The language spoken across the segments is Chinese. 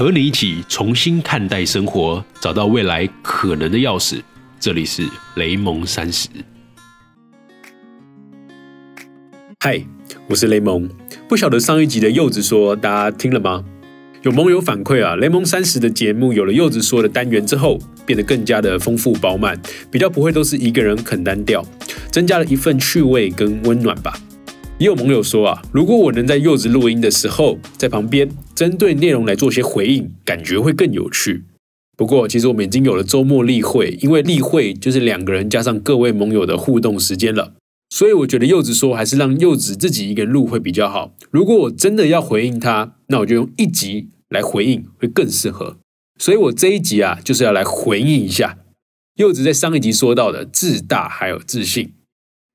和你一起重新看待生活，找到未来可能的钥匙。这里是雷蒙三十。嗨，我是雷蒙。不晓得上一集的柚子说，大家听了吗？有盟友反馈啊，雷蒙三十的节目有了柚子说的单元之后，变得更加的丰富饱满，比较不会都是一个人啃单调，增加了一份趣味跟温暖吧。也有盟友说啊，如果我能在柚子录音的时候在旁边，针对内容来做些回应，感觉会更有趣。不过，其实我们已经有了周末例会，因为例会就是两个人加上各位盟友的互动时间了。所以我觉得柚子说还是让柚子自己一个人录会比较好。如果我真的要回应他，那我就用一集来回应会更适合。所以我这一集啊，就是要来回应一下柚子在上一集说到的自大还有自信。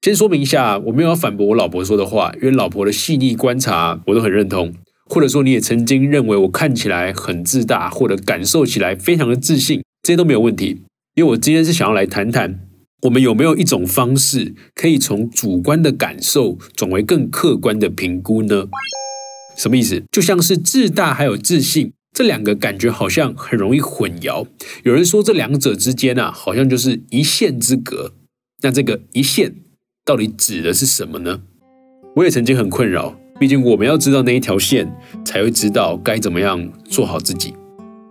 先说明一下，我没有要反驳我老婆说的话，因为老婆的细腻观察我都很认同，或者说你也曾经认为我看起来很自大，或者感受起来非常的自信，这些都没有问题。因为我今天是想要来谈谈，我们有没有一种方式可以从主观的感受转为更客观的评估呢？什么意思？就像是自大还有自信这两个感觉好像很容易混淆。有人说这两者之间啊，好像就是一线之隔。那这个一线。到底指的是什么呢？我也曾经很困扰，毕竟我们要知道那一条线，才会知道该怎么样做好自己。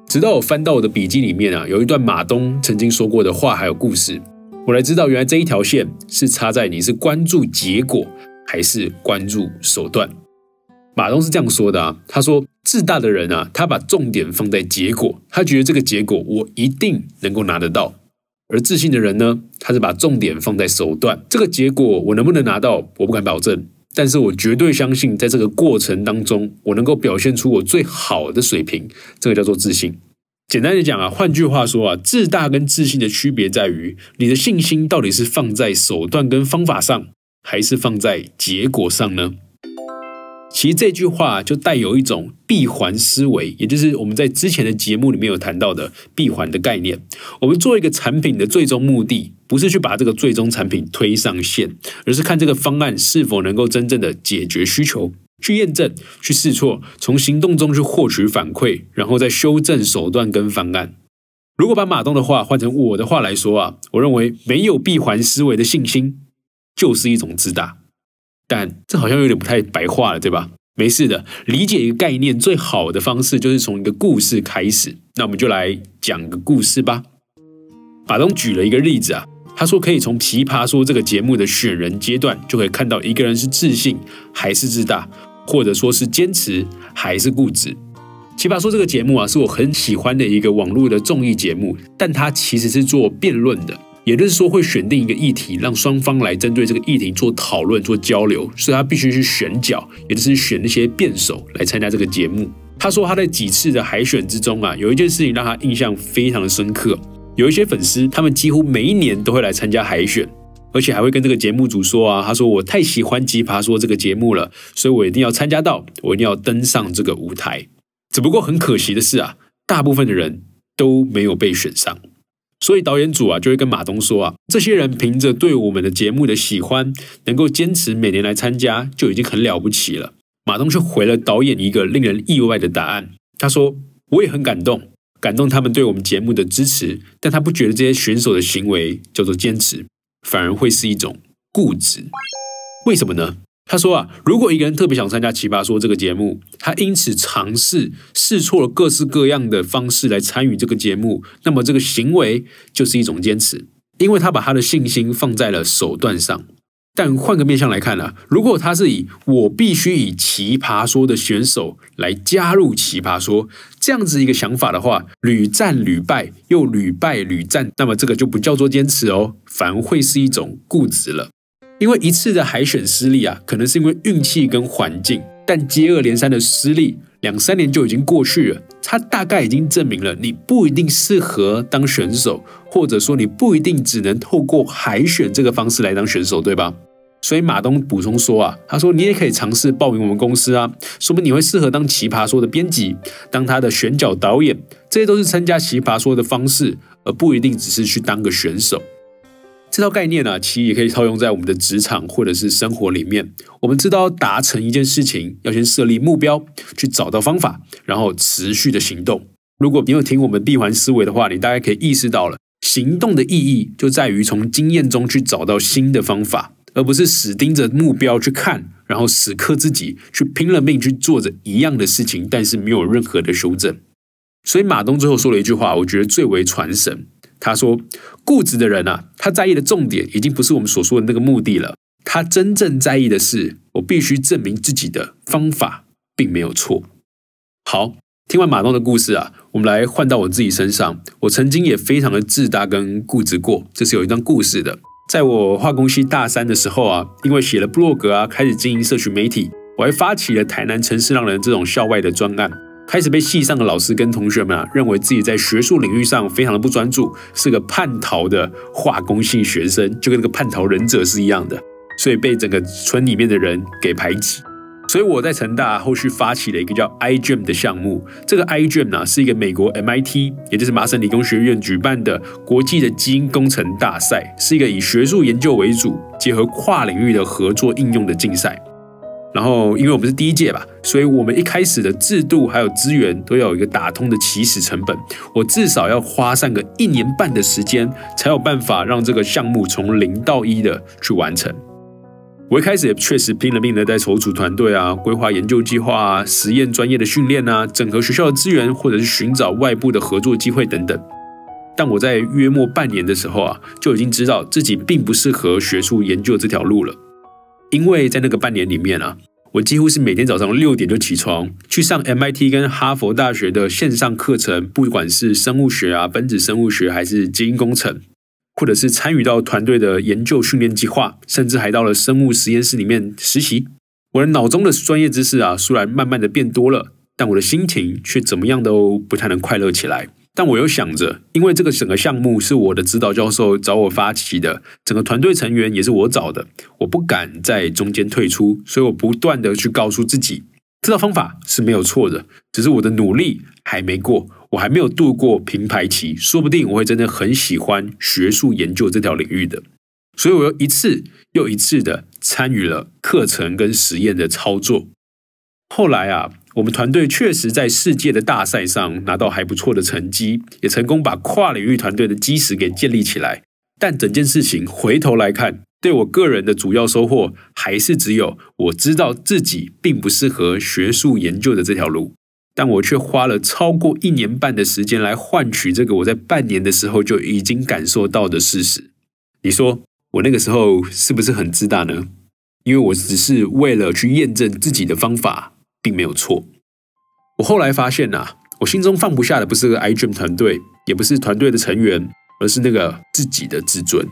直到我翻到我的笔记里面啊，有一段马东曾经说过的话，还有故事，我才知道原来这一条线是插在你是关注结果还是关注手段。马东是这样说的啊，他说自大的人啊，他把重点放在结果，他觉得这个结果我一定能够拿得到。而自信的人呢，他是把重点放在手段。这个结果我能不能拿到，我不敢保证，但是我绝对相信，在这个过程当中，我能够表现出我最好的水平。这个叫做自信。简单的讲啊，换句话说啊，自大跟自信的区别在于，你的信心到底是放在手段跟方法上，还是放在结果上呢？其实这句话就带有一种闭环思维，也就是我们在之前的节目里面有谈到的闭环的概念。我们做一个产品的最终目的，不是去把这个最终产品推上线，而是看这个方案是否能够真正的解决需求，去验证、去试错，从行动中去获取反馈，然后再修正手段跟方案。如果把马东的话换成我的话来说啊，我认为没有闭环思维的信心，就是一种自大。但这好像有点不太白话了，对吧？没事的，理解一个概念最好的方式就是从一个故事开始。那我们就来讲个故事吧。马东举了一个例子啊，他说可以从《奇葩说》这个节目的选人阶段就可以看到一个人是自信还是自大，或者说是坚持还是固执。《奇葩说》这个节目啊，是我很喜欢的一个网络的综艺节目，但它其实是做辩论的。也就是说，会选定一个议题，让双方来针对这个议题做讨论、做交流，所以他必须去选角，也就是选那些辩手来参加这个节目。他说他在几次的海选之中啊，有一件事情让他印象非常的深刻。有一些粉丝，他们几乎每一年都会来参加海选，而且还会跟这个节目组说啊，他说我太喜欢《奇葩说》这个节目了，所以我一定要参加到，我一定要登上这个舞台。只不过很可惜的是啊，大部分的人都没有被选上。所以导演组啊就会跟马东说啊，这些人凭着对我们的节目的喜欢，能够坚持每年来参加，就已经很了不起了。马东却回了导演一个令人意外的答案，他说：“我也很感动，感动他们对我们节目的支持，但他不觉得这些选手的行为叫做坚持，反而会是一种固执。为什么呢？”他说啊，如果一个人特别想参加《奇葩说》这个节目，他因此尝试试错了各式各样的方式来参与这个节目，那么这个行为就是一种坚持，因为他把他的信心放在了手段上。但换个面向来看呢，如果他是以我必须以《奇葩说》的选手来加入《奇葩说》这样子一个想法的话，屡战屡败又屡败屡战，那么这个就不叫做坚持哦，反而会是一种固执了。因为一次的海选失利啊，可能是因为运气跟环境，但接二连三的失利，两三年就已经过去了。他大概已经证明了你不一定适合当选手，或者说你不一定只能透过海选这个方式来当选手，对吧？所以马东补充说啊，他说你也可以尝试报名我们公司啊，说明你会适合当奇葩说的编辑，当他的选角导演，这些都是参加奇葩说的方式，而不一定只是去当个选手。这套概念呢，其实也可以套用在我们的职场或者是生活里面。我们知道达成一件事情，要先设立目标，去找到方法，然后持续的行动。如果你有听我们闭环思维的话，你大概可以意识到了，行动的意义就在于从经验中去找到新的方法，而不是死盯着目标去看，然后死磕自己去拼了命去做着一样的事情，但是没有任何的修正。所以马东最后说了一句话，我觉得最为传神。他说：“固执的人啊，他在意的重点已经不是我们所说的那个目的了。他真正在意的是，我必须证明自己的方法并没有错。”好，听完马东的故事啊，我们来换到我自己身上。我曾经也非常的自大跟固执过，这是有一段故事的。在我化工系大三的时候啊，因为写了部落格啊，开始经营社群媒体，我还发起了台南城市浪人这种校外的专案。开始被系上的老师跟同学们啊，认为自己在学术领域上非常的不专注，是个叛逃的化工系学生，就跟那个叛逃忍者是一样的，所以被整个村里面的人给排挤。所以我在成大后续发起了一个叫 iGEM 的项目，这个 iGEM 呢是一个美国 MIT，也就是麻省理工学院举办的国际的基因工程大赛，是一个以学术研究为主，结合跨领域的合作应用的竞赛。然后，因为我们是第一届吧，所以我们一开始的制度还有资源都要有一个打通的起始成本。我至少要花上个一年半的时间，才有办法让这个项目从零到一的去完成。我一开始也确实拼了命的在筹组团队啊，规划研究计划啊，实验专业的训练啊，整合学校的资源，或者是寻找外部的合作机会等等。但我在约莫半年的时候啊，就已经知道自己并不适合学术研究这条路了。因为在那个半年里面啊，我几乎是每天早上六点就起床去上 MIT 跟哈佛大学的线上课程，不管是生物学啊、分子生物学，还是基因工程，或者是参与到团队的研究训练计划，甚至还到了生物实验室里面实习。我的脑中的专业知识啊，虽然慢慢的变多了，但我的心情却怎么样都不太能快乐起来。但我又想着，因为这个整个项目是我的指导教授找我发起的，整个团队成员也是我找的，我不敢在中间退出，所以我不断的去告诉自己，这套方法是没有错的，只是我的努力还没过，我还没有度过平排期，说不定我会真的很喜欢学术研究这条领域的，所以我又一次又一次的参与了课程跟实验的操作，后来啊。我们团队确实在世界的大赛上拿到还不错的成绩，也成功把跨领域团队的基石给建立起来。但整件事情回头来看，对我个人的主要收获还是只有我知道自己并不适合学术研究的这条路。但我却花了超过一年半的时间来换取这个我在半年的时候就已经感受到的事实。你说我那个时候是不是很自大呢？因为我只是为了去验证自己的方法。并没有错。我后来发现呐，我心中放不下的不是个 iDream 团队，也不是团队的成员，而是那个自己的自尊。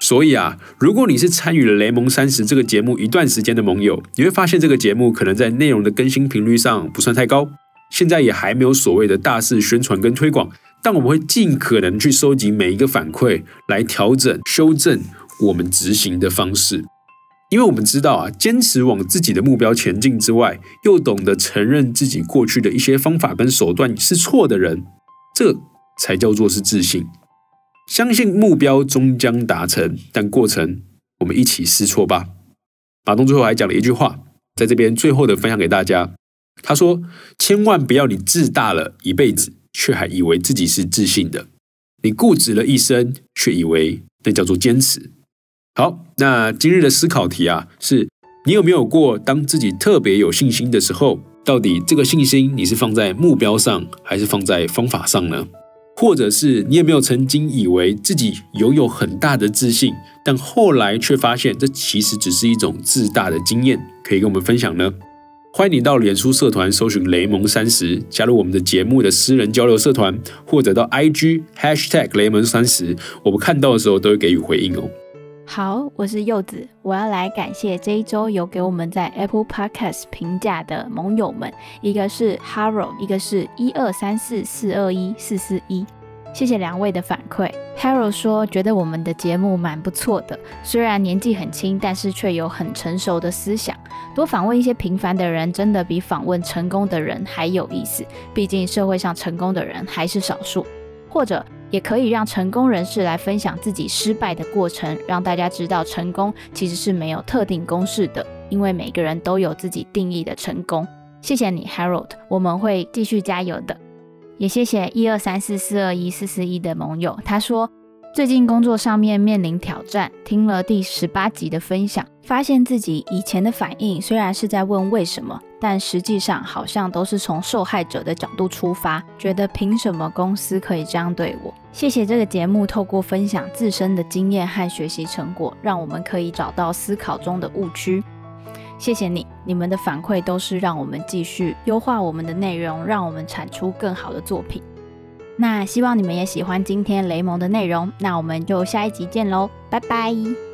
所以啊，如果你是参与了《雷蒙三十》这个节目一段时间的盟友，你会发现这个节目可能在内容的更新频率上不算太高，现在也还没有所谓的大肆宣传跟推广。但我们会尽可能去收集每一个反馈，来调整、修正我们执行的方式。因为我们知道啊，坚持往自己的目标前进之外，又懂得承认自己过去的一些方法跟手段是错的人，这才叫做是自信。相信目标终将达成，但过程我们一起试错吧。马东最后还讲了一句话，在这边最后的分享给大家。他说：“千万不要你自大了一辈子，却还以为自己是自信的；你固执了一生，却以为那叫做坚持。”好，那今日的思考题啊，是你有没有过当自己特别有信心的时候，到底这个信心你是放在目标上，还是放在方法上呢？或者是你有没有曾经以为自己拥有很大的自信，但后来却发现这其实只是一种自大的经验，可以跟我们分享呢？欢迎你到脸书社团搜寻雷蒙三十，加入我们的节目的私人交流社团，或者到 IG Hashtag 雷蒙三十，我们看到的时候都会给予回应哦。好，我是柚子，我要来感谢这一周有给我们在 Apple Podcast 评价的盟友们，一个是 Haro，一个是一二三四四二一四四一，谢谢两位的反馈。Haro 说觉得我们的节目蛮不错的，虽然年纪很轻，但是却有很成熟的思想。多访问一些平凡的人，真的比访问成功的人还有意思，毕竟社会上成功的人还是少数。或者也可以让成功人士来分享自己失败的过程，让大家知道成功其实是没有特定公式的，因为每个人都有自己定义的成功。谢谢你，Harold，我们会继续加油的。也谢谢一二三四四二一四四一的盟友，他说最近工作上面面临挑战，听了第十八集的分享，发现自己以前的反应虽然是在问为什么，但实际上好像都是从受害者的角度出发，觉得凭什么公司可以这样对我？谢谢这个节目，透过分享自身的经验和学习成果，让我们可以找到思考中的误区。谢谢你，你们的反馈都是让我们继续优化我们的内容，让我们产出更好的作品。那希望你们也喜欢今天雷蒙的内容，那我们就下一集见喽，拜拜。